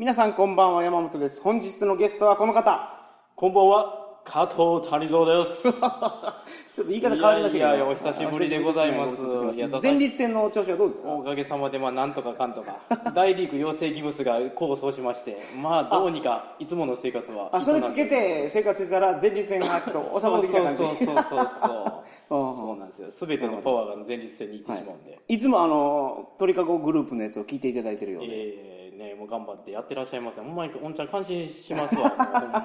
皆さんこんばんは山本です。本日のゲストはこの方。こんばんは、加藤谷蔵です。ちょっと言い方変わりましたけどいやいやお久しぶりでございます。前立腺の調子はどうですか？おかげさまで、まあ、なんとかかんとか、大リーグ養成ギブスが構想しまして、まあ、どうにか、いつもの生活は。あそれつけて生活してたら前立腺がちょっと 収まってきた感じそうそうそうそうそう。うん。そうなんですよ。すべてのパワーが前立腺に行ってしまうんで。いつもあの鳥かごグループのやつを聞いていただいてるようで、ええね、もう頑張ってやってらっしゃいます。よ。ほんまに、おんちゃん感心しますわ。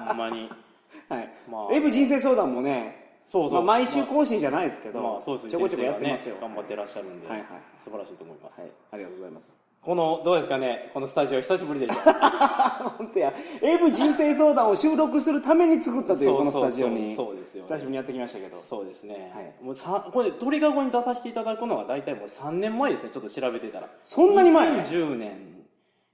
ほんまに。はい。まあ。エブ人生相談もねそうそう。まあ、毎週更新じゃないですけど、まあ、そうですね。ちょこちょこやってますよ、ね頑張ってらっしゃるんで、はいはい素晴らしいと思います。はい、ありがとうございます。この、どうですかね、このスタジオ久しぶりでしょ。本当や。エブ人生相談を収録するために作ったというこのスタジオにそうですよね。久しぶりにやってきましたけど。そうですね、はい。もうさこれ鳥かごに出させていただくのは大体もう3年前ですね。ちょっと調べてたら。そんなに前？2010年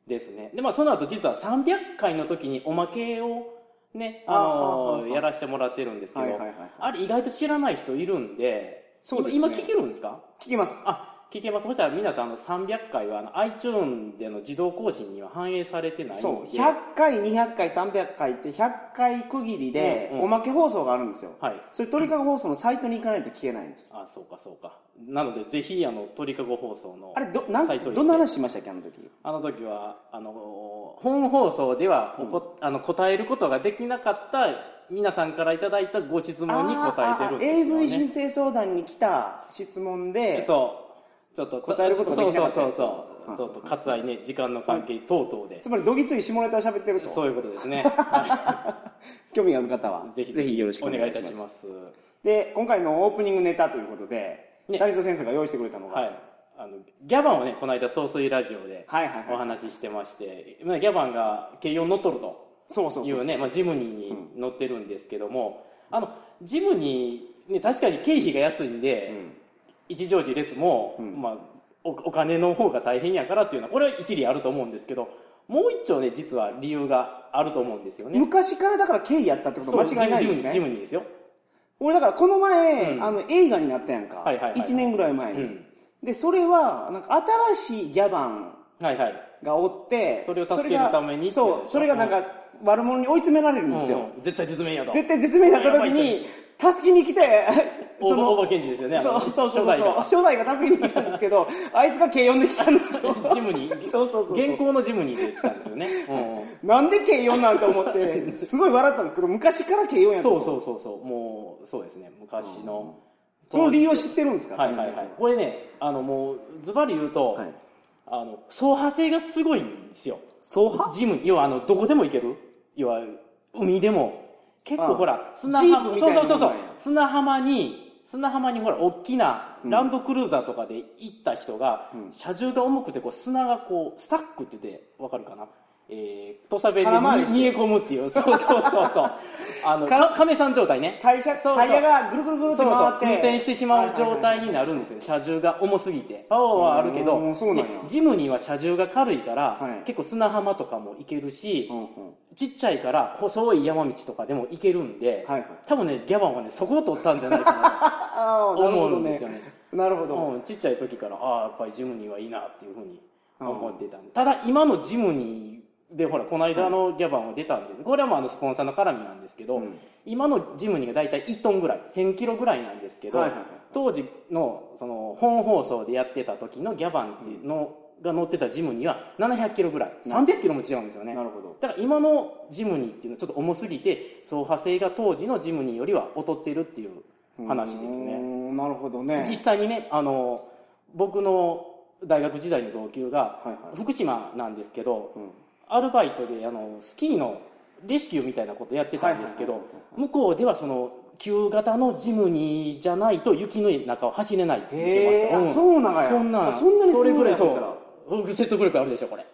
ですね。でまあその後実は300回の時におまけをねあのやらせてもらってるんですけど、あれ意外と知らない人いるんでそうですね。今今聞けるんですか？聞きます。あ聞けます。そしたら皆さんあの300回はあの iTune での自動更新には反映されてないそう。100回200回300回って100回区切りでうんうん。おまけ放送があるんですよ、はい。それ鳥かご放送のサイトに行かないと聞けないんです。あそうかそうか。なのでぜひあの鳥かご放送のあれどなんサイトにどんな話しましたっけあの時？あの時はあの本放送ではおこ、あの答えることができなかった皆さんからいただいたご質問に答えてるんですよ、ね、AV 人生相談に来た質問でそうちょっと答えることができなかった。そうそうそうそう。ちょっと割愛ね時間の関係等々で。つまりどぎつい下ネタを喋ってると。そういうことですね、は 興味がある方は いぜひぜひよろしくおお願いいたします。すで今回のオープニングネタということでね。谷戸先生が用意してくれたのが、はい。あのギャバンをねこの間総帥ラジオではいはいはい。お話ししてまして、まあギャバンが軽4乗っとると。そうそうそういうね、まあ、ジムニーに乗ってるんですけども、あのジムニー、ね、確かに経費が安いんで、うん一乗寺列も、ん。まあ、おお金の方が大変やからっていうのはこれは一理あると思うんですけどもう一丁ね実は理由があると思うんですよね。昔からだから経緯やったってこと間違いないですジムねジムニーですよ、俺だからこの前、うん。あの映画になったやんか、はいはいはいはい。1年ぐらい前に、うん。でそれはなんか新しいギャバンはいはい。がおってそれを助けるがためにそうそれがなんか悪者に追い詰められるんですよ、うん絶対絶命やと。絶対絶命になった時に助けに来て大場大場健二ですよねそうそうそうそう初代が助けに来たんですけどあいつが軽4で来たんですよジムニーそうそうそうそう現行のジムニーで来たんですよね、うんうんなんで軽4なんて思ってすごい笑ったんですけど昔から軽4やったそうそうそうそうもうそうですね昔の、その理由を知ってるんですかはいはいはいこれねあのもうズバリ言うと、はいあの走破性がすごいんですよ走破ジム要はあのどこでも行ける要は海でも結構あほら砂浜に砂浜にほら大きなランドクルーザーとかで行った人が、車重が重くてこう砂がこうスタックって言ってわかるかな？えー、土佐弁で煮え込むっていう。そうそうそうそう。あのか亀さん状態ね。タイヤそうそう。タイヤがぐるぐるぐるって回って。運転してしまう状態になるんですよね。車重が重すぎて。パワーはあるけどジムには車重が軽いから、はい。結構砂浜とかも行けるし、うんうん。ちっちゃいから細い山道とかでも行けるんで、はいはい。多分ねギャバンはねそこを取ったんじゃないかああなるほどね。うんですよね。なるほど、うん、ちっちゃい時からああやっぱりジムニーはいいなっていうふうに思ってたんで。ただ今のジムニーでほらこの間のギャバンは出たんです。これはまああのスポンサーの絡みなんですけど、うん。今のジムニーが大体1トンぐらい1000キロぐらいなんですけど、はいはいはい。当時のその本放送でやってた時のギャバンっていうのが乗ってたジムニーは700キロぐらい。300キロも違うんですよね。なるほど。だから今のジムニーっていうのはちょっと重すぎて走破性が当時のジムニーよりは劣ってるっていう話ですね。んなるほどね。実際にねあの僕の大学時代の同級が福島なんですけど、うん。アルバイトであのスキーのレスキューみたいなことやってたんですけど向こうではその旧型のジムニーじゃないと雪の中を走れないって言ってました、そうなんや。そんなん。なにそれぐらいそう。説得力あるでしょこれ、ね。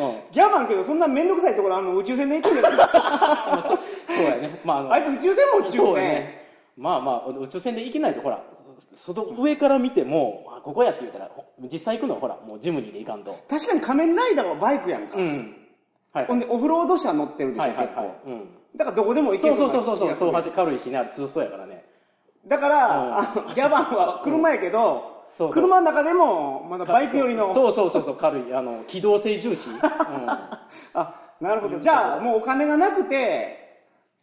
うん。ギャバンけどそんな面倒くさいところあの宇宙船で行ってるじゃな。いですかそうやね。まああのあいつ宇宙船も宇宙そうね。まあまあ宇宙船で行けないとほら外上から見てもあここやって言ったらほ実際行くのはほらもうジムニーで行かんと。確かに仮面ライダーはバイクやんか、うん。はい。ほんでオフロード車乗ってるでしょ、はいはい結構、はいうん。だからどこでも行けるそうそうそうそうそううそう軽いしね。あれ通そうやからね。だから、あのギャバンは車やけど、そうそう。車の中でもまだバイクよりのそうそうそうそう軽い。あの機動性重視、うん、あなるほど。じゃあもうお金がなくて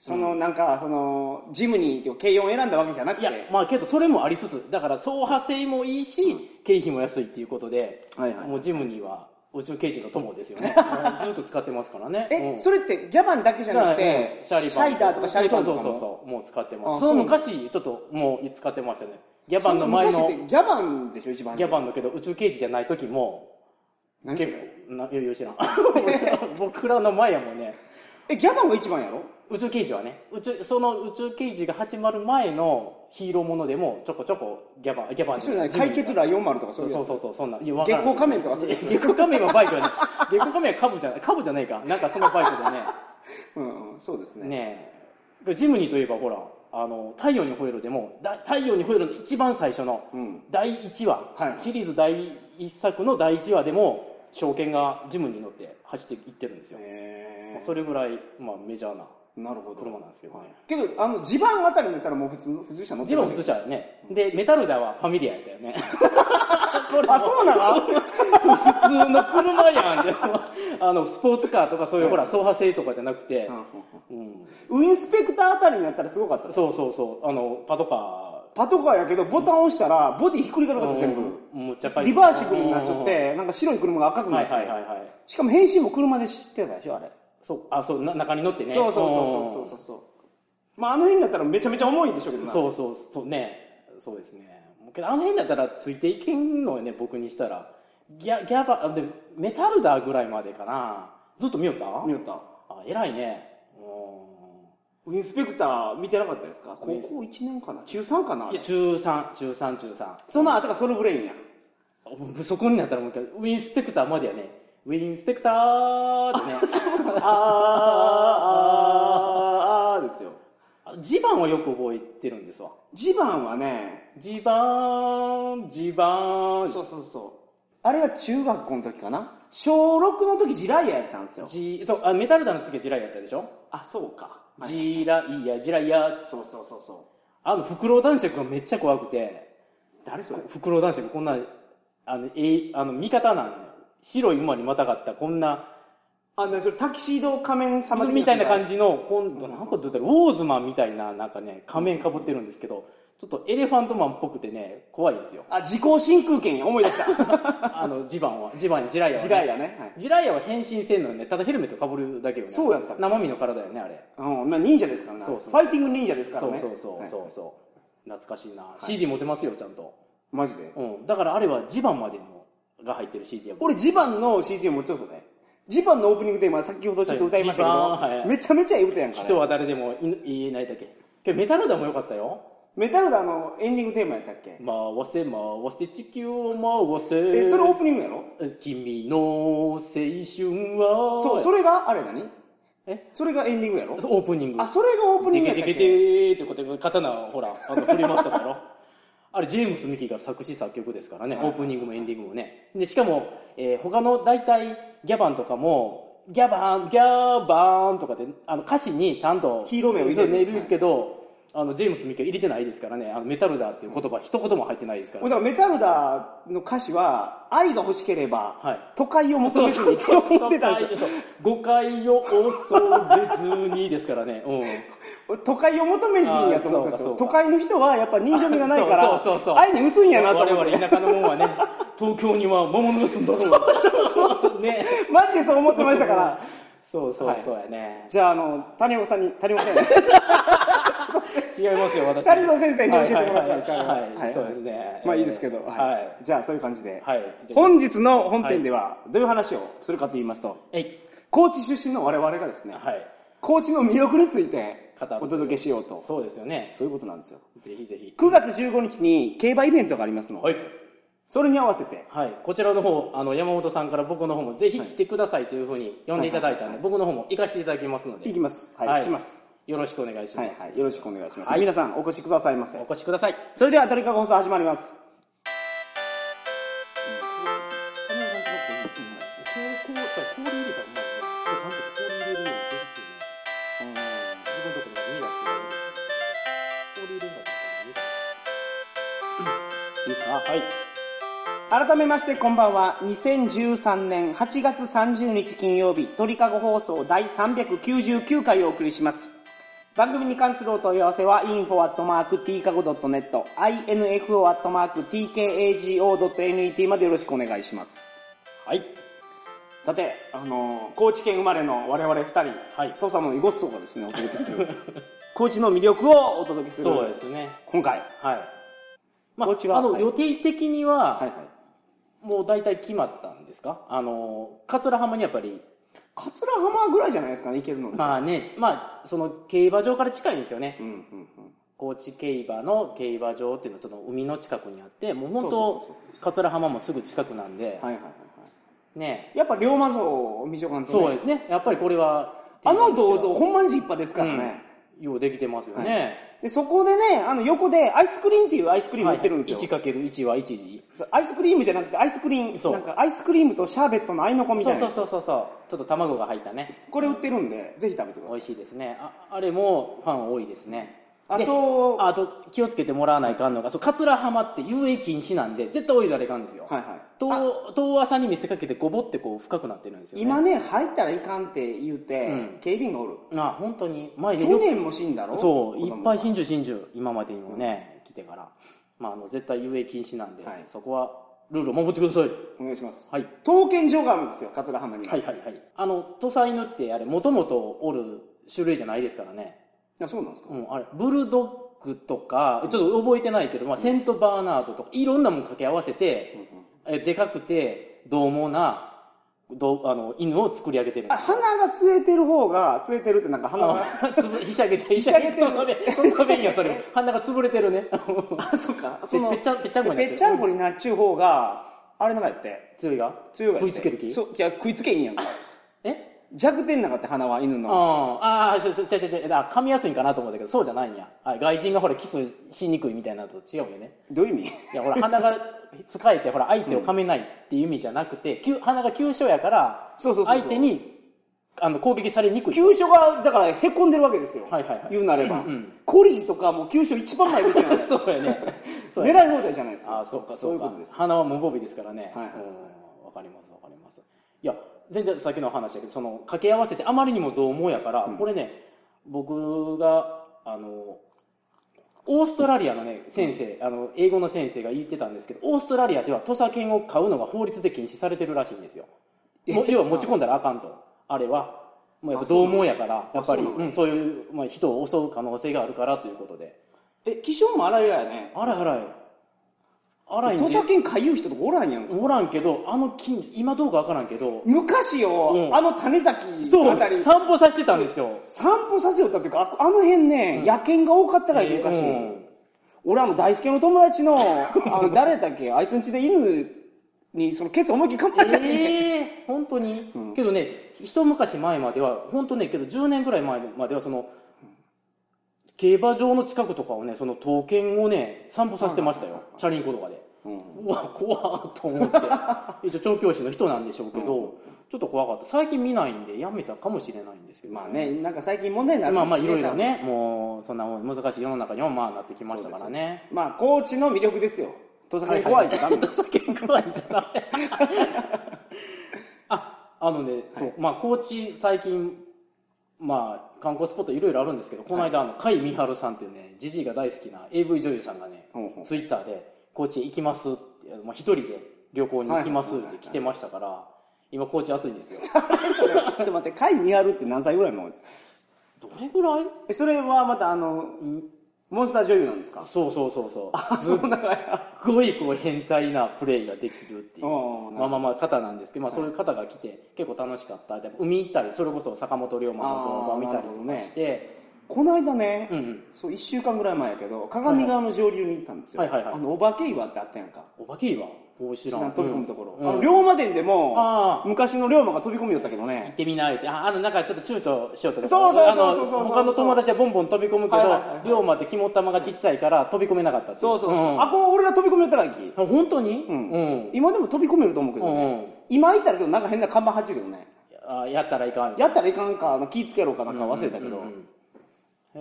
そのなんかそのジムに軽音を選んだわけじゃなくて。いやまあけどそれもありつつだから走破性もいいし、経費も安いっていうことで、はいはいもうジムニーは宇宙刑事の友ですよね。ずっと使ってますからね。え、うん。それってギャバンだけじゃなくうん。て、シャリバンダーとかシャリバンとかも？そうそうそうもう使ってあます。その昔ちょっともう使ってましたね。ギャバンの前の。ギャバンでしょ一番。ギャバンのけど宇宙刑事じゃない時も結構な余裕知らん。僕らの前やもんねえギャバンが一番やろ？宇宙刑事はね。宇宙その宇宙刑事が始まる前のヒーローものでもちょこちょこギャバンギャバン。それ何解決ラ40とかそそうういうやつ？そうそうそうそんな。月光仮面とかそういうやつ？月光仮面はバイクやね。月光仮面は株じゃない株じゃないか。なんかそのバイクでね。うんうんそうですね。ねえ。ジムニーといえばほらあの太陽に吠えろでもだ太陽に吠えろの一番最初のうん。第1話、はい。シリーズ第1作の第1話でも証券がジムに乗って走っていってるんですよ、へそれぐらい、まあ、メジャーなえなるほど。車なんですけどね、けどあの地盤あたりにいたらもう普通普通車乗ってジムは普通車やねでメタルダはファミリアやったよね。これもあそうなの？普通の車やん。あのスポーツカーとかそういうほら走破性とかじゃなくて、うん、ウインスペクターあたりになったらすごかったそうそうそう。あのパトカパトカーやけどボタン押したらボディひっくり返るかーった全部うんむっちゃリバーシブルになっちゃってなんか白い車が赤くなって。はいはいはいしかも変身も車で知ってたでしょあれ。そう。あそうな中に乗ってね。そうそうそうそうそうそう。まああの辺だったらめちゃめちゃ重いでしょうけどな。そうそうそうね。そうですね。けどあの辺だったらついていけんのよね僕にしたら。ギャギャバあでメタルダーぐらいまでかな。ずっと見よった？見よった。あ偉いね。インスペクター見てなかったですか？高校1年かな。中3かなんいや中3中3中3その後がソルブレインやそこになったらもう一回ウィンスペクターまでやね。ウィンスペクターってね。あーあーあーですよ。あジバンはよく覚えてるんですわ。ジバンはねジバンジバン。そうそうそう。あれは中学校の時かな？小6の時ジライアやったんですよ。ジそうあメタルダーの次はジライやったでしょ、あそうか。ジライヤジライヤそうそうそうそう。あのフクロウ男爵がめっちゃ怖くて。誰それ？フクロウ男爵こんなあの、えあの味方なんよ白い馬にまたがったこんなあねそれタキシード仮面様みたいな感じじの今度なんかどう言ったらウォーズマンみたいななんかね仮面かぶってるんですけどちょっとエレファントマンっぽくてね怖いんですよ。あ時効真空権や思い出した。あのジバンはジバンジライヤは、ね、ジライアね、はい。ジライヤは変身せんのよね。ただヘルメットかぶるだけよね。そうやったっけ？生身の体よねあれ。うんまあ、忍者ですからね。そうそう。ファイティング忍者ですからね。そうそうそうはいそう。そう懐かしいな、CD 持てますよちゃんと、マジで？うん、だからあれはジバンまでのが入ってる CD やもん。俺ジバンの CD もちょっとね。ジバンのオープニングテーマ先ほどちょっと歌いましたけど、はいジバンはい。めちゃめちゃいい歌やんか、人は誰でもい言えないだけ？けどメタルダーもよかったよ。メタルダーのエンディングテーマやったっけ、回せ回せ地球を回せ。えそれオープニングやろ？君の青春は。そうそれがあれ何？え？それがエンディングやろ？オープニング。あそれがオープニングやったっけ？デケデケデーってことで刀をほらあの振りましたからあれジェームス・ミキが作詞作曲ですからね、オープニングもエンディングもね。でしかも、えー他の大体ギャバンとかもギャバンギャバーンとかであの歌詞にちゃんとヒーロー名を入れる。るけど、あのジェームス・ミキは入れてないですからね。あのメタルダーっていう言葉一言も入ってないですから、だからメタルダーの歌詞は愛が欲しければ、はい。都会を求めずに。って 思ってたんですよ。誤解を恐れずにですからね、うん都会を求めずにやと思ったんですよ。都会の人はやっぱ人情味がないから 愛に薄いんやなと思って。我々田舎のもんはね 東京には魔物が住んだろう。そうそうそうね。マジでそう思ってましたから。そうそうはいそうやね、じゃああの谷岡さんに谷岡さんに。違いますよ私。谷岡先生に教えてもらったんですはいはいはいはい。そうですね。まあいいですけど、はい。はい。じゃあそういう感じで、はい。本日の本編ではどういう話をするかと言いますとえい。高知出身の我々がですねはい高知の魅力についてお届けしようと。そうですよね。そういうことなんですよ。ぜひぜひ。9月15日に競馬イベントがありますので、はい。それに合わせて。はい、こちらの方あの山本さんから僕の方もぜひ来てくださいというふうに呼んでいただいたんで、僕の方も行かせていただきますので。行きます。はい、はい。行きます。よろしくお願いしはいます、はいよろしくお願いします、はい。皆さんお越しくださいませ。お越しください。それでは鳥かご放送始まります改めましてこんばんは。2013年8月30日金曜日鳥かご放送第399回をお送りします。番組に関するお問い合わせは info.tkago.net info.tkago.net までよろしくお願いします。はい。さて、あのー高知県生まれの我々二人、はい。父様のイゴッソがですねお届けする 高知の魅力をお届けするそうですね。今回。はい。まああの予定的には、はいはいもう大体決まったんですか？あの桂浜にやっぱり桂浜ぐらいじゃないですかね行けるのにまあねまあその競馬場から近いんですよね。うんうんうん。高知競馬の競馬場っていうのはその海の近くにあってもう本当桂浜もすぐ近くなんで、はいはいはいはね。いやっぱ龍馬像を見とかんとね。そうですね。やっぱりこれはあの銅像ほんまに立派ですからね、うんようできてますよね、でそこでねあの横でアイスクリーンっていうアイスクリーム売ってるんですよ、1×1 は1そうアイスクリームじゃなくてアイスクリーンそう。なんかアイスクリームとシャーベットの合いの子みたそいうなそうそうそうそう。ちょっと卵が入ったね。これ売ってるんでぜひ食べてください。美味しいですね。ああれもファン多いですねあでとあと気をつけてもらわないかんのがそう桂浜って遊泳禁止なんで絶対泳いだらいかんですよ、はいはい。あ遠遠浅に見せかけてゴボってこう深くなってるんですよ、ね、今ね入ったらいかんって言うて、うん。警備員がおる。あ本当に。前で去年も死んだろ？そういっぱい真珠真珠今までにもね、来てから、まあ、あの絶対遊泳禁止なんで、はい。そこはルールを守ってください。お願いします。はい。刀剣場があるんですよ桂浜には、はいはいはい。あの土佐犬ってあれもともとおる種類じゃないですからね、いやそうなんですか、うん、あれブルドッグとかちょっと覚えてないけど、まあ、セントバーナードとかいろんなもん掛け合わせて、えでかくて獰猛などうあの犬を作り上げてる。んあ鼻がつえてる方がつえてるってなんか鼻がひしゃげてひしゃげてとそべとそべにはそれ。鼻が潰れてるね。あそうか。そのぺっちゃんぺっちゃんこにぺっちゃんこになっちゅう方があれなんかやって。強いが？強いが食いつける気？そういや食いつけいいんやんか。え弱点なんかって鼻は犬の。あーあーそうそうちゃちゃちゃ噛みやすいんかなと思ったけどそうじゃないんや。あ外人がほらキスしにくいみたいなのと違うよね。どういう意味？いやほら鼻が使えてほら相手を噛めないっていう意味じゃなくて、急鼻が急所やからそうそうそうそう。相手にあの攻撃されにくい急所がだからへこんでるわけですよ、はいはいはい。言うなれば、うんうん。コリーとかもう急所一番前出てないそうやね。そうやね。狙い放題じゃないですかああそうかそそううかいうことです鼻は無防備ですからね。はいはいはい。うん。わかりますわかります。いや全然さっきの話だけどその掛け合わせてあまりにも獰猛やから、これね僕があのオーストラリアのね先生、あの英語の先生が言ってたんですけどオーストラリアでは土佐犬を飼うのが法律で禁止されてるらしいんですよ。要は持ち込んだらあかんと。あれは。もうやっぱ獰猛やからや。っぱり。そううん、そういう、まあ、人を襲う可能性があるからということで。え気性も荒いやね。あらあらんで。土佐犬かゆい人とかおらんやんおらんけどあの近所今どうかわからんけど。昔よ、うん。あの種崎そう。あたり。散歩させてたんですよ。散歩させよったっていうかああの辺ね、野犬が多かったから昔、うん。俺あの大輔の友達のあの 誰だっけ？あいつんちで犬にそのケツ思いっきりかまれたええ本当に、けどね一昔前までは本当ねけど10年ぐらい前まではその競馬場の近くとかをねその刀剣をね散歩させてましたよ、チャリンコとかで、うわ怖っと思って。一応調教師の人なんでしょうけど、ちょっと怖かった。最近見ないんでやめたかもしれないんですけど、まあねなんか最近問題になるまあまあいろいろねもうそんな難しい世の中にもまあなってきましたからね。まあ高知の魅力ですよ。土佐犬怖いじゃダメ土佐犬怖いじゃダメ。ああのね、そうまあ高知最近まあ観光スポットいろいろあるんですけどこの間あの甲斐美晴さんっていうねジジイが大好きな AV 女優さんがねツイッターで高知行きますってまあ一人で旅行に行きますって来てましたから今高知暑いんですよ。それちょっと待って甲斐見張るって何歳ぐらいの？どれぐらい？えそれはまたあのモンスター女優なんですか？そうそうそうそう。すごいこう変態なプレイができるっていう。まあまあまあ方なんですけど、まあ、そういう方が来て結構楽しかった。で海行ったりそれこそ坂本龍馬の銅像見たりとかして、この間ね、うんうん。そう1週間ぐらい前やけど鏡川の上流に行ったんですよ、はいはいはい。あのお化け岩ってあったやんか。お化け岩？大知らん知らん飛び込むところ、うん。あの龍馬伝でも昔の龍馬が飛び込みよったけど行っねてみないって。ああのなんかちょっと躊躇しようとそうそうそうそうそうそう他の友達はボンボン飛び込むけど、はいはい龍馬って肝っ玉がちっちゃいから飛び込めなかったそうそうそう、ん。あこう俺ら飛び込みよったからき。あ本当に？うん。うん。今でも飛び込めると思うけど、ね。うんうん。今行ったらけどなんか変な看板貼っちゅうけどね。あやったらいかんやったらいかんかあの気ぃつけろかなんか忘れたけど、うんうん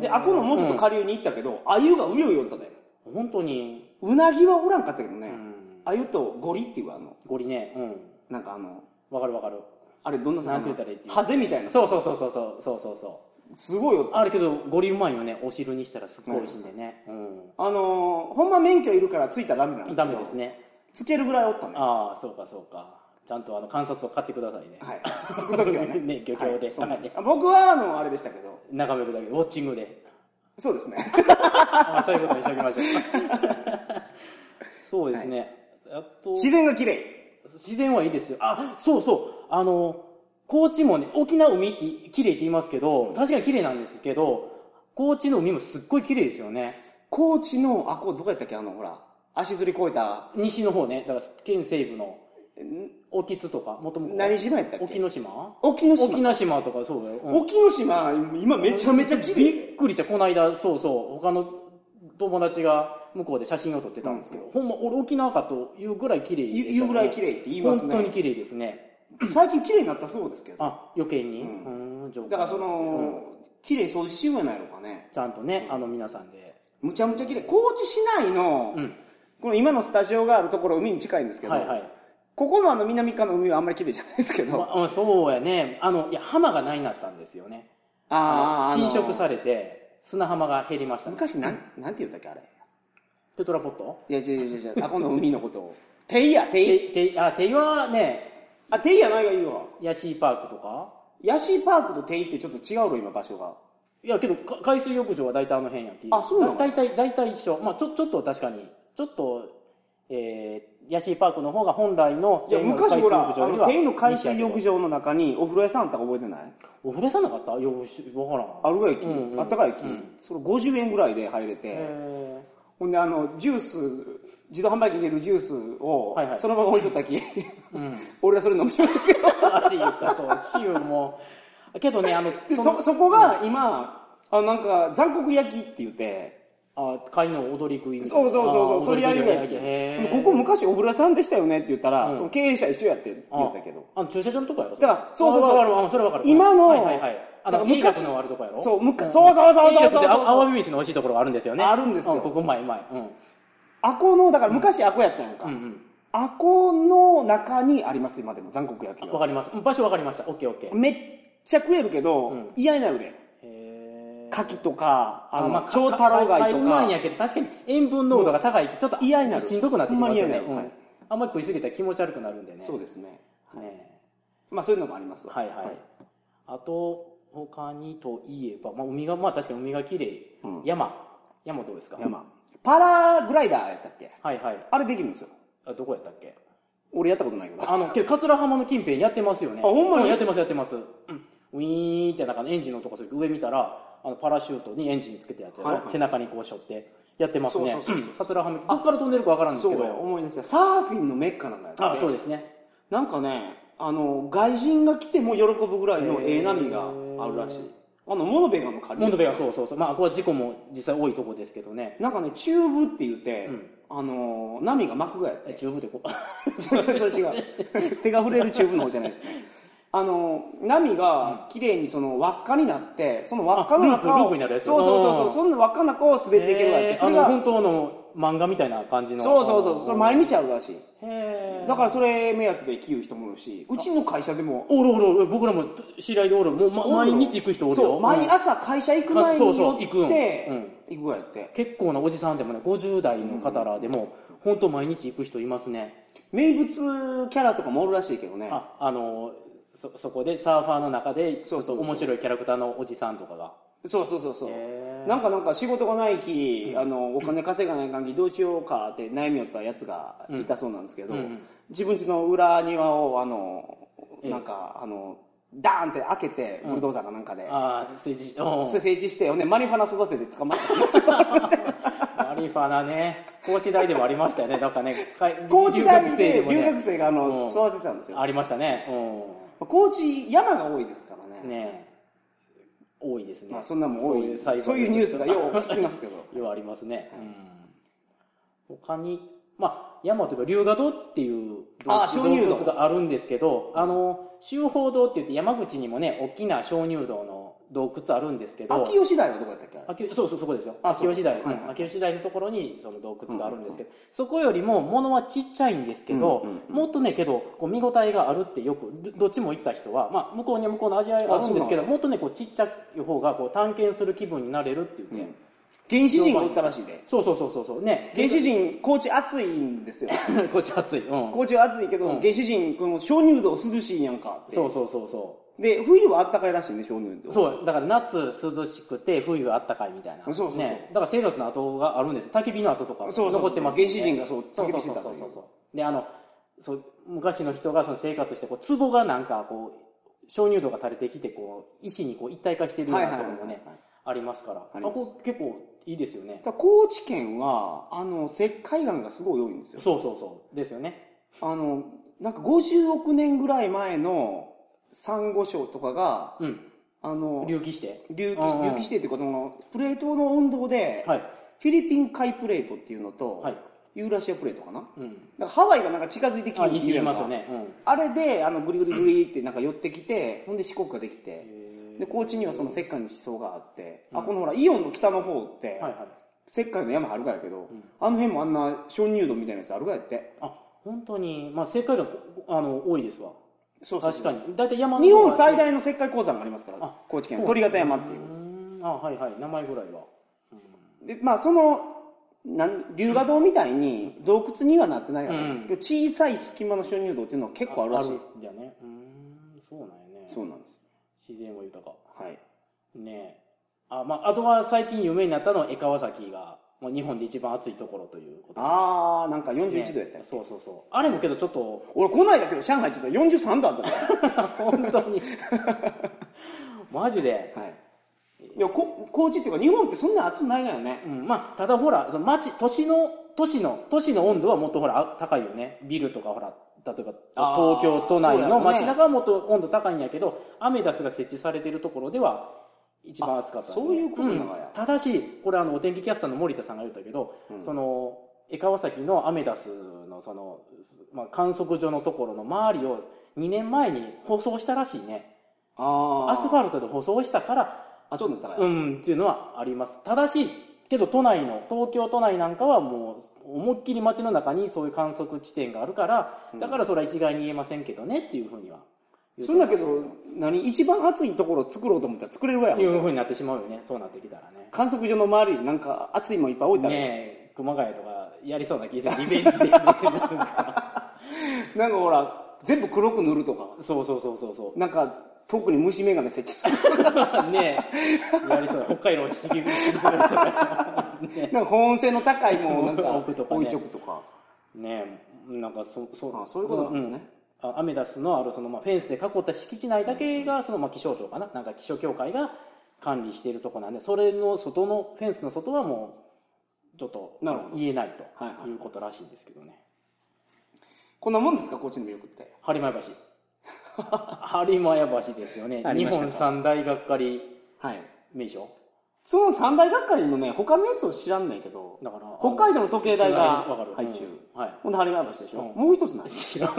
であこのもうちょっと下流に行ったけど、鮎がうようよったで。本当に。うなぎはおらんかったけどね、うん鮎とゴリっていうあのゴリねうん。なんかあのわかるわかる。あれどんな魚？なんて言ったらいいっていう。ハゼみたいな。そうそうそうそうそうそうそうそう。すごいよあるけどゴリうまいよねお汁にしたらすっごい美味しいんでね。うん。あのーほんま免許いるからついたらダメなんですダメですね。つけるぐらいおったね。ああそうかそうか。ちゃんとあの観察を買ってくださいね。はい。つく時はね。ね漁協で。はいそうなんです。僕はあのあれでしたけど。眺めるだけウォッチングで。そうですね。あそういうことにしておきましょう。そうですね、あと自然が綺麗。自然はいいですよ。あそうそう。あの高知もね沖縄海って綺麗って言いますけど確かに綺麗なんですけど高知の海もすっごい綺麗ですよね。高知のあこうどこやったっけ？あのほら足摺り越えた。西の方ね。だから県西部の沖津とかもともと何島やったっけ？沖ノ島？沖ノ島。沖ノ島とかそうだよ、うん。沖ノ島今めちゃめちゃ綺麗。びっくりした。この間そうそう。他の友達が向こうで写真を撮ってたんですけど、ほんま俺沖縄かというぐらい綺麗でしたね。言うぐらい綺麗って言います本当にね綺麗ですね。最近綺麗になったそうですけど。あ余計に、ううんだからそうん。の綺麗掃除しようやないのかね。ちゃんとねあの皆さんで。むちゃむちゃ綺麗。高知市内のうん。この今のスタジオがあるところ海に近いんですけどはいはい。ここのあの南側の海はあんまり綺麗じゃないですけど。まあ、そうやね。あのいや浜がないなったんですよね。あー侵食されれて砂浜が減りました、ね、昔なんなんて言ったっけあれテトラポット？いや違う違う違う あこの海のことを。テイやテイ。ててあ手はねあテイやないがいいわヤシーパークとか？ヤシーパークとテイってちょっと違うの今場所が。いやけどか海水浴場は大体あの辺やき。あそうなの？だ大体大体一緒。まあちょちょっと確かに。ちょっとえー、ヤシーパークの方が本来のいや昔ほらテイの海水浴場の中にお風呂屋さんあったか覚えてない？お風呂屋さんなかった？いやわからん。あるぐらい駅、うんうんあったかい駅、うんそれ50円ぐらいで入れて、へほんであのジュース自動販売機に入れるジュースをはいはい。そのまま置いとったき、ーうん。俺はそれ飲みちゃったけど。ありがとう塩もけどねあのでそそそこが今あのなんか残酷焼きって言って。あ貝の踊り食いそうそうそうそう。それやり食いここ昔お風呂屋さんでしたよねって言ったら、うん。経営者一緒やって言ったけど。あの駐車場のとこやろ？だからそうそうそう。それわかる。今のはいはいはいあだから昔のあるとこやろ？そうむかん。そうそうそうそうそうそう。そうあアワビ飯の美味しいところがあるんですよね。あるんですよ。ここうまいうまい。うん。あこのだから昔あこやったやんか、うんうん。あこの中にあります今でも残酷焼きがわかります。場所わかりました。オッケーオッケー。めっちゃ食えるけど、うん。嫌になるで。牡蠣とかあの、まあ長太郎貝とうまいんか。やけど確かに塩分濃度が高いきちょっと嫌になる。しんどくなってきますよね。うんはい。あんまり食いすぎたら気持ち悪くなるんでね。そうですね。ねまあそういうのもありますわ。はい。はい、あと他にといえば、まあ、海がまあ確かに海が綺麗、うん。山。山どうですか？山。パラグライダーやったっけ？はいはい。あれできるんですよ。あどこやったっけ？俺やったことないけど。あのけど桂浜の近辺やってますよね。あほんまに？うやってますやってます、うん、ウィーンってなんかエンジンのとこする上見たらあのパラシュートにエンジンつけたやつやろ、はいはい。背中にこう背負ってやってますね。桂浜どっから飛んでるかわからんですそうやけど思い出した。サーフィンのメッカなんかやってあそうですね。なんかねあの外人が来ても喜ぶぐらいのええ波があるらしい。あのモノベガの借りモンドベがそうそうそう。まあここは事故も実際多いとこですけどね。なんかねチューブって言って、うん。あの波が巻くぐらってえ中部でこう。そうそうそう違う。手が触れるチューブの方じゃないですね。あの波が綺麗にその輪っかになってその輪っかの中をあループループになるやつ。そうそうそううんそう。そんな輪っかの中を滑っていけるわけ。へー。あのそれが本当の漫画みたいな感じの。そうそうそう。それ毎日あるらしい。へだからそれ目当てで来る人もいるし。うちの会社でもおるおる。おる僕らも知り合いでおる。もう、ま、毎日行く人おるよ。そう。毎朝会社行く前にそうそう寄って行くん。行くぐらいやって。結構なおじさんでもね50代の方らでも本当毎日行く人いますね。名物キャラとかもおるらしいけどね。ああのそそこでサーファーの中でちょっと面白いキャラクターのおじさんとかがそうそうそうそう。へー。なんかなんか仕事がないき、あのお金稼がないかんきどうしようかって悩みよったやつがいたそうなんですけど、うんうん。自分家の裏庭をあのええ。なんかあのダーンって開けてブルドーザーかなんかで、ああ政治しておうそれ整地してほんでマリファナ育てて捕まった。マリファナね。高知大でもありましたよね。なんかね高知大で留学生があの、うん。育ててたんですよ。ありましたね。高知山が多いですからね。うんねえ多いですね。まあ、そんなもん多い。そういうそういうニュースがよう聞きますけど。ようありますね、うん、他にまあ山といえば龍河洞っていうあ鍾乳洞。があるんですけどあの修法堂って言って山口にもね大きな鍾乳洞の洞窟あるんですけど秋吉台はどこやったっけそうそうそこですよ。秋吉台、秋吉台のところにその洞窟があるんですけど、そこよりも物はちっちゃいんですけど、うんうんうん。もっとねけどこう見応えがあるってよくどどっちも行った人は、まあ、向こうには向こうの味わいがあるんですけどもっとねこうちっちゃい方がこう探検する気分になれるって言って、原始人。がおったらしいでそうそうそうそうそう。ね。原始人高知暑いんですよ。こっち暑い、うん、高知は暑いけど、うん。原始人この鍾乳洞涼しいやんかって。そうそうそうそう。で冬はあったかいらしいね鍾乳洞。そう。だから夏涼しくて冬あったかいみたいな。そうそうそうね、だから生活の跡があるんです焚き火の跡とかそうそうそう。残ってますよね原始人がそうそうそう焚き火してたそうそうそうであのそう昔の人がその生活してこう壺がなんかこう鍾乳洞が垂れてきてこう石にこう一体化してるようなところもねはいありますから。あります。あこれ結構いいですよね。だ高知県はあの石灰岩がすごい多いんですよ。そうそうそう。ですよね。あのなんか50億年ぐらい前のサンゴ礁とかがうん。あの隆起して。隆起隆起してっていうかそのプレートの温度で、はい。フィリピン海プレートっていうのと、はい。ユーラシアプレートかな。だかうんらハワイがなんか近づいてきてあ言って言うやんかますよね。うん。あれであのグリグリグリってなんか寄ってきてほんで四国ができてで高知にはその石灰の地層があって、あこのほらイオンの北の方って、はいはい。石灰の山あるかやけど、あの辺もあんな鍾乳洞みたいなやつあるかやって。あ本当にまあ正解があの多いですわ。そう確かに。大体山の日本最大の石灰鉱山がありますからあ高知県鳥形山っていう。あはいはい。名前ぐらいは。でまあそのなん龍河洞みたいに洞窟にはなってないから、うん。けど小さい隙間の鍾乳洞っていうのは結構あるらしい。んじゃね。うーん。そうなんやね。そうなんです自然は豊か。はい。ねえ。あ,、まあ、あとは最近有名になったのは江川崎がもう日本で一番暑いところということ。でああなんか41度やったねそうそうそう。あれもけどちょっと俺この間けど上海ちょっと43度あったから 本当に。マジで、はい。いや。こ高知っていうか日本ってそんな暑くないのよね。うん、まあただほらその町都市の都市の都市の温度はもっとほらあ高いよね。ビルとかほら例えば東京都内の街中はもっと温度高いんやけどアメダスが設置されているところでは一番暑かった。そういうことなのや。ん。ただしこれあのお天気キャスターの森田さんが言ったけど、その江川崎のアメダスのその、まあ、観測所のところの周りを2年前に舗装したらしいね。あアスファルトで舗装したから暑くなったらうんっていうのはあります。ただしけど都内の東京都内なんかはもう思いっきり街の中にそういう観測地点があるからだからそれは一概に言えませんけどねっていうふうには言そんだけど何一番暑いところを作ろうと思ったら作れるわやんいうふうになってしまうよね。そうなってきたらね。観測所の周りになんか暑いもんいっぱい置いたら、ねえ熊谷とかやりそうな気がする。リベンジで、ね、なんか。なんかほら全部黒く塗るとか。そうそうそうそうそう。なんか遠くに虫眼鏡設置する。ねえ。やりそう。北海道を引きずるとか。ねなんか保温性の高いもんなんか置くとかね。置いちょくとか。ねえ。なんかそそあそういうことなんですね。うん。あアメダスのあるそのまあフェンスで囲った敷地内だけがそのまあ気象庁かな？なんか気象協会が管理しているとこなんでそれの外のフェンスの外はもうちょっと言えないとはいはい。いうことらしいんですけどね。こんなもんですか？高知の魅力って。播磨橋 播磨橋ですよね。日本三大がっかり。はい。名所？その三大学会のね他のやつを知らんねんけどだから北海道の時計台がわかる。配中、う。ん。はい。ほんで播磨橋でしょ、うん。もう一つない知らん。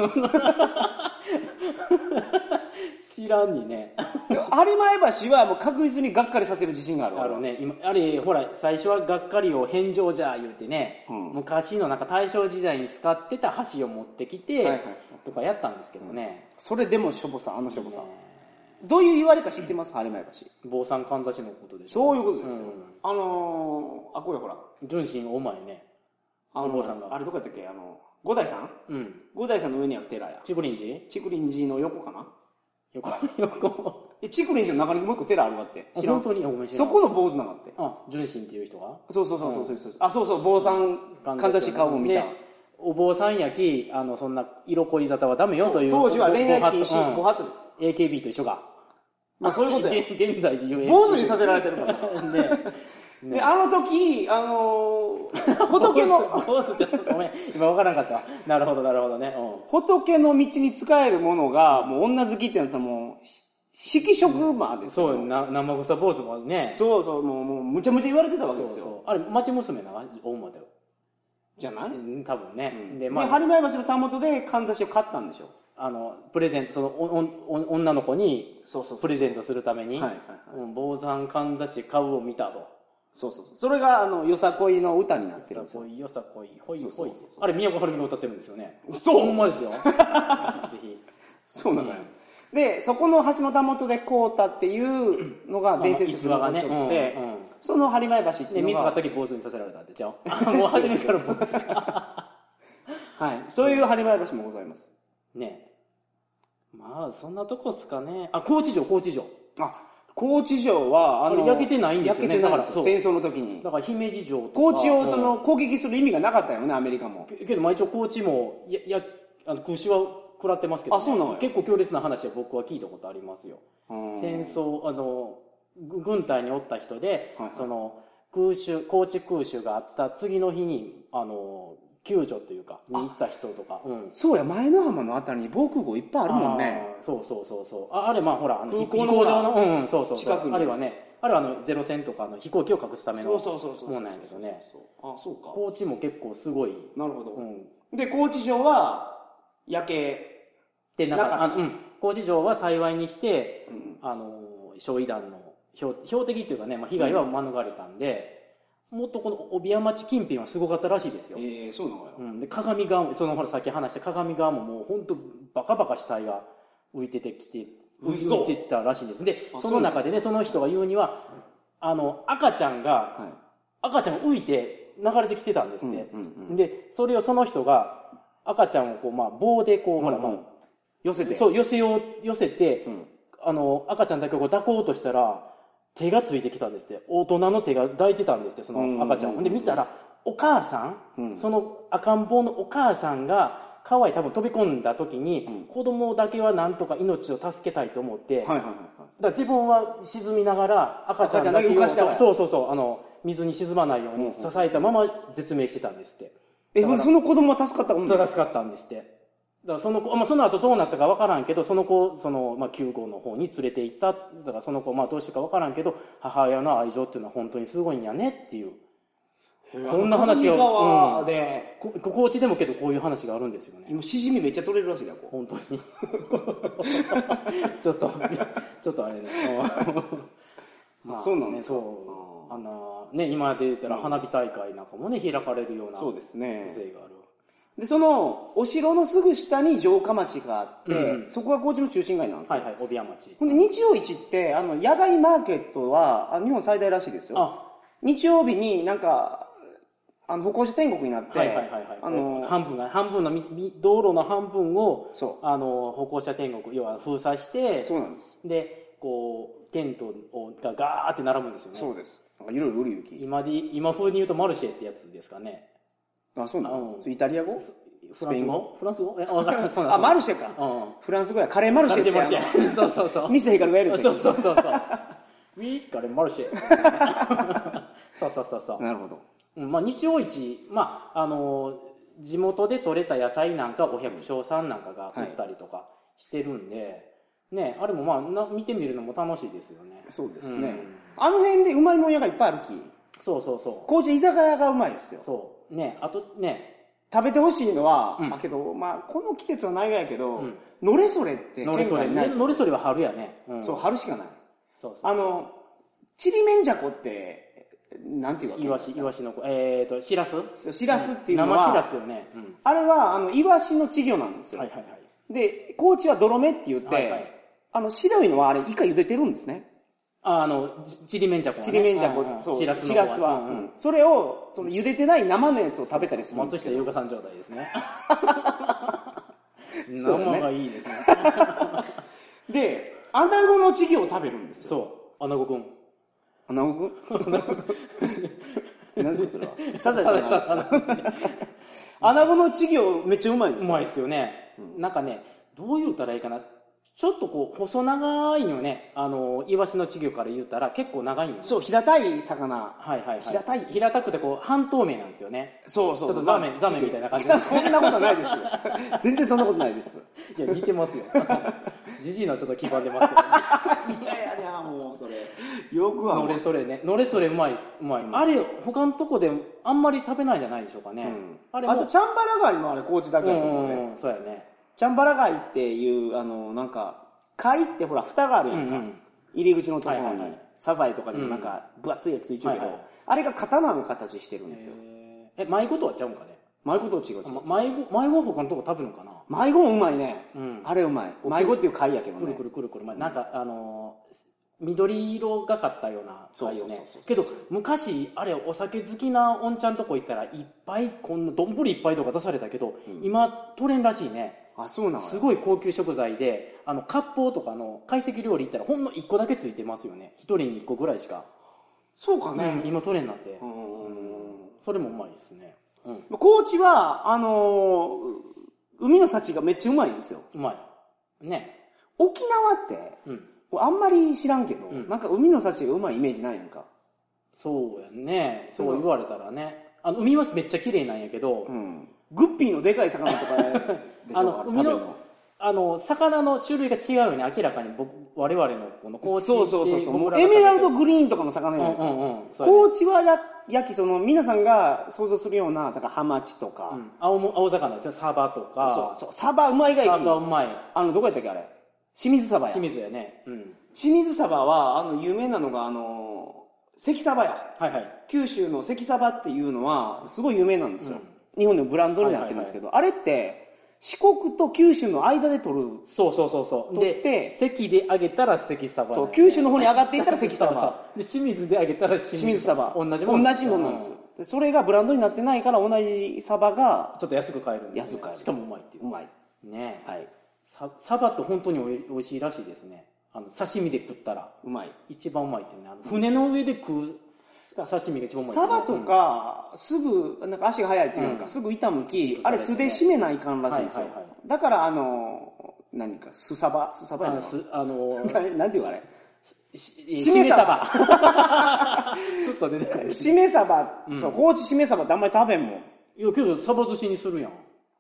知らんにね。播磨橋はもう確実にがっかりさせる自信があるあのね。今あれほら最初はがっかりを返上じゃ言うてね、うん。昔のなんか大正時代に使ってた橋を持ってきて、はいはいはいとかやったんですけどね、それでもしょぼさんあのしょぼさん、ねどういう言われか知ってます？播磨橋坊さんかんざしのことです。そういうことですよ、うん。あのー、あこれほら。純真お前ね。あのお坊さんが。あれどこやったっけ？あの五代さん？うん。五代さんの上にある寺や。竹林寺？竹林寺の横かな？横 横。え竹林寺の中にもう一個寺あるわって。知らん。本当に？お前知らん。そこの坊主なんかって。あ純真っていう人が？そうそうそうそうそうそう。あそうそう坊さんかんざし顔を見たでお坊さんやきあのそんな色恋沙汰はダメよという当時は恋愛禁ご止法ご法度です。AKB と一緒か。まあそういうことや 現現在で言う坊主にさせられてるから。ね。であの時あのー 仏の坊主ってごめん。今分からなかったわ。なるほどなるほどね。う仏の道に使えるものがもう女好きってなったらもう色色魔ですよ。んそうな。生臭坊主もね。そうそうもうもうむちゃむちゃ言われてたわけですよ。あれ町娘な大馬だよじゃない、うん多分ね、で、でまあ播磨橋のたもとでかんざしを買ったんでしょあのプレゼントそのおおお女の子にそうそうプレゼントするためにはいはいはい。うん坊さんかんざし買うを見たと。そうそうそう。それがあのよさこいの歌になってるんですよ。よさこいよさこいほいほい。あれ宮古春美が歌ってるんですよね。そう。ほんまですよ。ぜひそうなのよ、でそこの橋のたもとでこうたっていうのが伝説逸話がね。うんうんその播磨橋っていうのが、が時坊主にさせられたってちゃうあ もう初めから坊主か。はい、そういう播磨橋もございます。ね。まあそんなとこっすかね。あ高知城高知城。あ高知城はあの焼けてないんですよね。焼けてないんですだから戦争の時に。だから姫路城とか。高知をそうん。の攻撃する意味がなかったよねアメリカも。けけどまあ一応高知もややあの空襲は食らってますけど、あそうなのよ。結構強烈な話は僕は聞いたことありますよ、うん。戦争あのぐ軍隊におった人で、はいはい。その空襲高知空襲があった次の日にあの救助というかに行った人とか、うん、そうや前の浜のあたりに防空壕いっぱいあるもんね。そうそうそうそう。ああれまあほらあの空港飛のほら行場のうんうんそうそうそう。近くに。あれはねあれはあのゼロ戦とかの飛行機を隠すためのもんなんやけどね。あそうか。高知も結構すごい、なるほど、うん、で高知城は焼け、でなんかあの、うん、高知城は幸いにしてうん。あの焼夷弾の標標的っていうかね、まあ、被害は免れたんで、もっとこの帯屋町近辺はすごかったらしいですよ、えー、そうなのよ、うん、で鏡側もそのほらさっき話した鏡側ももう本当バカバカ死体が浮いててきて嘘。浮いてたらしいんです。であその中でねその人が言うにはあの赤ちゃんがは赤ちゃんが浮いて流れてきてたんですって、うんうんうん。でそれをその人が赤ちゃんをこう、まあ、棒でこう、ほら、まあい、寄せて。そう寄せよう寄せて、うん。あの赤ちゃんだけをこう抱こうとしたら手がついてきたんですって。大人の手が抱いてたんですってその赤ちゃんを、うんうん。うん。で見たらお母さん、うん。その赤ん坊のお母さんが川へ多分飛び込んだ時に、うん。子供だけはなんとか命を助けたいと思って、はいはいはいだから自分は沈みながら赤ちゃんだけ浮かした。わそうそうそうあの水に沈まないように支えたまま絶命してたんですって、えだからその子供は助かったもんね。助かったんですってだその子、まあ、その後どうなったか分からんけどその子その、まあ、救護の方に連れて行った。だからその子、まあ、どうしてか分からんけど母親の愛情っていうのは本当にすごいんやねっていう。こんな話が上川で、こ高知でもけどこういう話があるんですよね。今しじみめっちゃ取れるらしいやこ本当に。ちょっとちょっとあれね。まそうなんですか。そう。あんなね今で言ったら花火大会なんかもね開かれるようなそうですね。風情があるでそのお城のすぐ下に城下町があって、うんそこが高知の中心街なんですよ、はいはい帯屋町。ほんで日曜市ってあの野外マーケットはあ日本最大らしいですよ。あ。日曜日になんかあの歩行者天国になって、はいはいはいはい。あの半分が半分のみみ道路の半分をそあの歩行者天国要は封鎖してうそうなんです。でこうテントをがガーって並ぶんですよね。そうです。なんかいろいろ売り行き。今で今風に言うとマルシェってやつですかねあそうなの、うん。それイタリア語？フランス語？フランス語？え分からん そうなんあマルシェか、うん。フランス語や。カレーマルシェってマルシェ。そうそうそう。ミスヘイカルがやるそうそうそうそう。ウィーカレマルシェ。そうそうそうそう。なるほど。うんまあ、日曜市、まあ、あの地元で採れた野菜なんかお百姓さんなんかが売ったりとかしてるんで、ね、あれもまあな見てみるのも楽しいですよね。そうですね、うん。あの辺でうまいもん屋がいっぱいあるき。そうそうそ高知居酒屋がうまいですよ。うそうねあとね食べてほしいのは、うん。あけどまあこの季節はないがやけど、うん。のれそれって県外にない。ねのりそれは春やね、うん。そう春しかない。そうあのちりめんじゃこってなんていうかイワシイワシのえっ、としらす？しらすっていうのは、生しらすよね、うん。あれはあのイワシの稚魚なんですよ、はいはいはい。で高知は泥目って言って、はいはい。あの白いのはあれイカ茹でてるんですねああのちちりめんじゃこ、ね、ちりめんじゃこ、うんうん。そうしらすは、うんうん。うん。それをその茹でてない生のやつを食べたりするんですよ。松下優香さん状態ですね。生がいいですね。でアナゴの稚魚を食べるんですよ。そう。アナゴくん。アナゴくん？何ですかそれは？サザエさん。アナゴの稚魚めっちゃうまいんですよ。うまいですよね、なんかねどう言うたらいいかなちょっとこう細長いのよねあのイワシの稚魚から言ったら結構長いんですそう平たい魚。はいはいはい。平たい。平たくてこう半透明なんですよね。そうそう。ちょっとザーメンザーメンみたいな感じそんなことないですよ。全然そんなことないです。いや似てますよ。じじいのはちょっと黄ばんでますけど、ね、いやいやいやもうそれ。よくはのれそれね。のれそれうまいうまい、あれ他のとこであんまり食べないんじゃないでしょうかね、うん。あれもあとチャンバラガイもあれ高知だけやと思うね。うんそうやねチャンバラ貝っていうあのなんか貝ってほら蓋があるやんか、うんうん。入り口のところに、はいはいはい。サザエとかにもなんか分厚いやつついてるけど、はいはいあれが刀の形してるんですよ。え迷子とはちゃうんかね？迷子と違う。違うま迷子迷子は他のとこ食べるのかな？迷子もうまいね、うん。あれうまい。迷子っていう貝やけどね。くるくるくるくる、まあ、なんかあのー緑色がかったようなそう貝よね。けど昔あれお酒好きなおんちゃんとこ行ったらいっぱいこんな丼いっぱいとか出されたけど、今取れんらしいねあそうなのすごい高級食材であの割烹とかの懐石料理行ったらほんの1個だけついてますよね。1人に1個ぐらいしか、そうかね、うん今取れんなって、うんそれもうまいですね。うん。高知はあのー海の幸がめっちゃうまいんですよ。うまい。ね。沖縄ってうん。あんまり知らんけど、うん。なんか海の幸がうまいイメージないやんか。そうやんね。そう言われたらね。あの海はめっちゃ綺麗なんやけど、うんグッピーのでかい魚とか でしょ？あの海のあの魚の種類が違うよね。明らかに僕我々のこの高知。そうそうそうそう。エメラルドグリーンとかの魚うんやうんうん。そうやね。高知はや焼きその皆さんが想像するようなだからハマチとか、うん。青も青魚ですよ。サバとか。そうそう。サバうまいがいき。サバうまい。あのどこやったっけあれ？清水サバや。清水やね。うん。清水サバはあの有名なのがあの関サバや。はいはい。九州の関サバっていうのはすごい有名なんですよ、日本でもブランドになってるんですけど、あれって四国と九州の間で取る。そうそうそうそう。で取って。関で揚げたら関サバそう九州の方に上がっていったら関サバで清水で揚げたら清水サバ同じもん同じもんなんですよ、でそれがブランドになってないから同じサバがちょっと安く買えるんです、ね、安く買える。しかもうまいっていう。うまい。ね。はい。ササバって本当においおいしいらしいですね。あの刺身で食ったら。うまい。一番うまいっていうね。あの船の上で食う刺身が一番うまいサバとか、すぐなんか足が速いっていうか、うん。すぐ板むき、うんあれ素で締めないかんらしいんですよ、はいはいはい。だからあの何かスサバスサバやな。あのすあの ななんていうかあれ？ししめサバ。スッ と出てくる。締めサバ、そう高知締めサバってあんまり食べんもん。いやけどサバ寿司にするやん。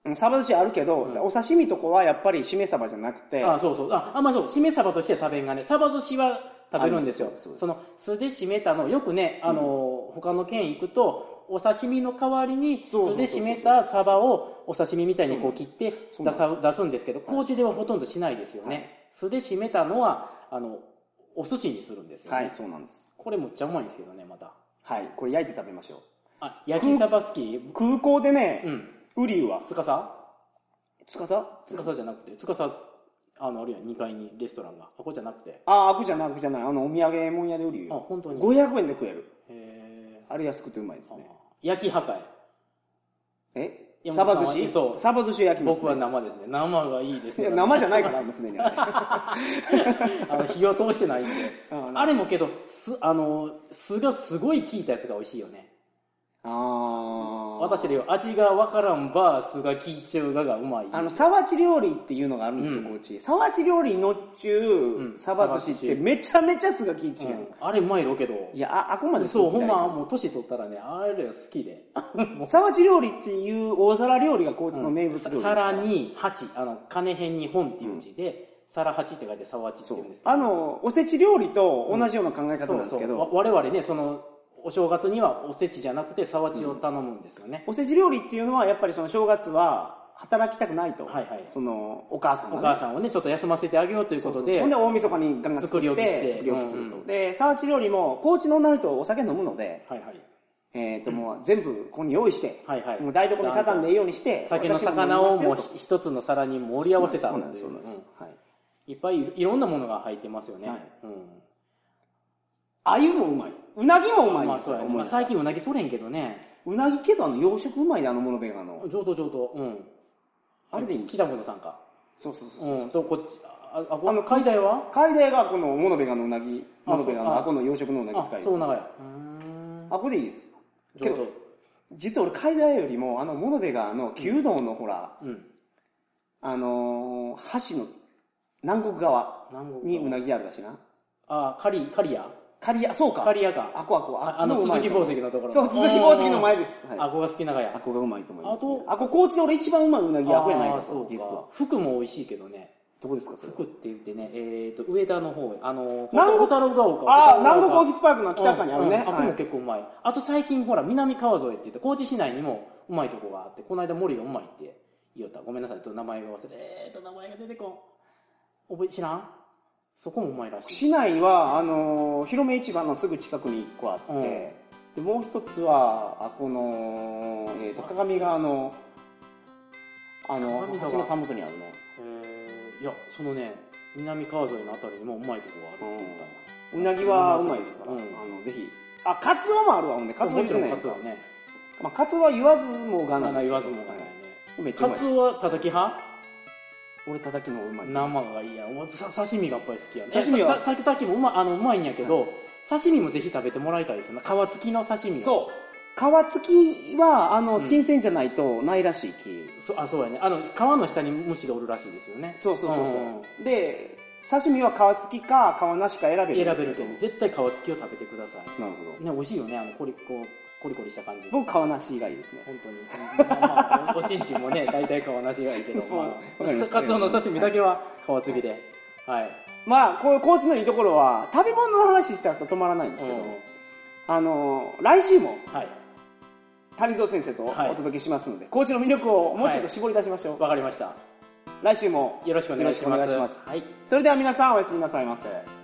うんサバ寿司あるけど、お刺身とこはやっぱり締めサバじゃなくて。あそうそう。ああまあそう。締めサバとしては食べんがね。サバ寿司は食べるんですよ。その素で締めたのよくねあの、他の県行くとお刺身の代わりにそうそうそう素で締めたサバをお刺身みたいにこう切って出さ出すんですけど高知ではほとんどしないですよね、素で締めたのはあのお寿司にするんですよね、はいそうなんです。これむっちゃうまいんですけどねまた。はいこれ焼いて食べましょう。あ焼きサバ好き？空港でね、うん。ウリュウは。つかさつかさつかさじゃなくてつかさあのあるやん2階にレストランが。あここじゃなくて。ああ、悪じゃない、悪じゃない。あの、お土産物屋で売るあよ。本当に。500円で食える。へあれ安くてうまいですー。ね。焼き破壊え？山サバ寿司？そう。サバ寿司を焼きます、僕は生ですね。生がいいですいよや生じゃないから、もうすでにあれ。あの火を通してないんで。ああれもけど酢あの酢がすごい効いたやつが美味しいよねあー。私では味がわからんば酢が効いちゅうががうまい。あの、サワチ料理っていうのがあるんですよ、うん。高知。サワチ料理のっちゅう、ん。サバ寿司ってめちゃめちゃ酢が効いちゅう。やん。うん。あれうまいろけどいや、あ、あくまで酢そうほんまもう年取ったらねあれ好きで。サワチ料理っていう大皿料理が高知の名物料理ですか？ら皿に八。あの金辺に本っていう字で、皿八って書いて沢八ってそう言うんですけど。あの、おせち料理と同じような考え方なんですけど、わ我々ねそのお正月にはおせちじゃなくて沢地を頼むんですよね、おせち料理っていうのはやっぱりその正月は働きたくないと、はいはい。そのお母さんが、おね、母さんをねちょっと休ませてあげようということでほんで大晦日にガンガン作作り置きして作り置きすると、うんうん。で沢地料理も高知の女の人はお酒飲むので、はいはい。えー、ともう全部ここに用意して、はいはい。もう台所に畳んでいいようにして酒の魚をもう一つの皿に盛り合わせたんですんはい、うん。いっぱいいいろんなものが入ってますよね、はい。うん鮎もうまい。うなぎもうまいんまあそうやね。まあ、最近うなぎ取れんけどね。うなぎけどあの養殖うまいであのモノベガの。上等上等うん。あれでいい北本さんか。そうそうそうそう、う。ん。とこっちああの海外は？海底がこのモノベガのうなぎあモノベガそうあのあこの養殖のうなぎあ使いそう長やうーん。あこれでいいです。け上ど。等実は俺海外よりもあのモノベガの旧道のほら、うん。あのー橋の南国側にうなぎあるらしいな。あカリカリア？刈谷そうか。カリアか。あこあこあっああの続き宝石のところ。そう続き宝石の前です、はい、あこが好き長あや。こがうまいと思います、ね、ああこ高知で俺一番うまいうなぎあこやないかと。実は。服も美味しいけどね。どこですかそれ服って言ってねえっ、と上田の方あの南国？ホタルが丘ああ南国オフィススパークの北側にあるね、あこもはい。結構うまい。あと最近ほら南川添って言って高知市内にもうまいとこがあってこの間森がうまいって言おったごめんなさい。と名前が忘れえーっと名前が出てこん。覚え知らん？そこもうまいらしい。市内はあの広め市場のすぐ近くに1個あって、うん。でもう一つはあこの、えー、と鏡川のあの橋のたもとにあるね。へー。いやそのね南川沿いのあたりにもうまいとこがあるって言ったうなぎはうまいですから、うん。あのぜひ。あカツオもあるわほんで。カツオもちろんねカツオはね。まあ、カツオは言わずもがなですけど。言わずもがないカツオは叩き派？俺叩きのうまい生がいいやん。さ刺身がやっぱり好きやね刺身は？たたたきもうまあのうまいんやけど、刺身もぜひ食べてもらいたいですね皮付きの刺身。をそう。皮付きはあの、うん。新鮮じゃないとないらしいきそあそうやね。あの皮の下に虫がおるらしいですよね。そうそうそうそう、んで刺身は皮付きか皮なしか選べるん選べるけど絶対皮付きを食べてください。なるほど。ね美味しいよね。あのコリこうコリコリした感じ。僕皮なしがいいですね。本当に、まあまあ、おおちんちんもね 大体皮なしがいいけど、まあ、カツオの刺身だけは皮付きで。はい、まあこういう高知のいいところは食べ物の話したら止まらないんですけど、うんあの来週もはい。谷蔵先生とおはい。届けしますので、高知の魅力をもうちょっと絞り出しましょう、わかりました。来週もよろしくお願いします。よろしくお願いします。はい。それでは皆さんおやすみなさいませ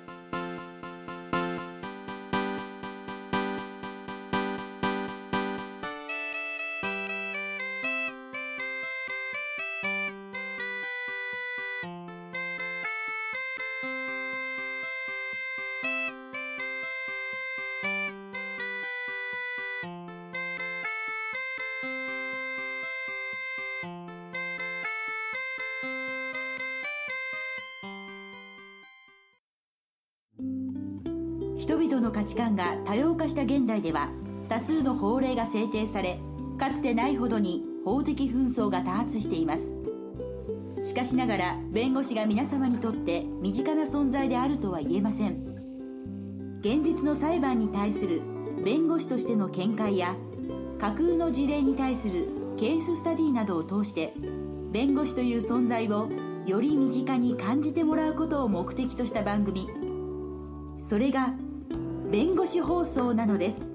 人々の価値観が多様化した現代では多数の法令が制定されかつてないほどに法的紛争が多発しています。しかしながら弁護士が皆様にとって身近な存在であるとは言えません。現実の裁判に対する弁護士としての見解や架空の事例に対するケーススタディなどを通して弁護士という存在をより身近に感じてもらうことを目的とした番組。それが弁護士放送なのです。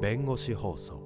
弁護士放送。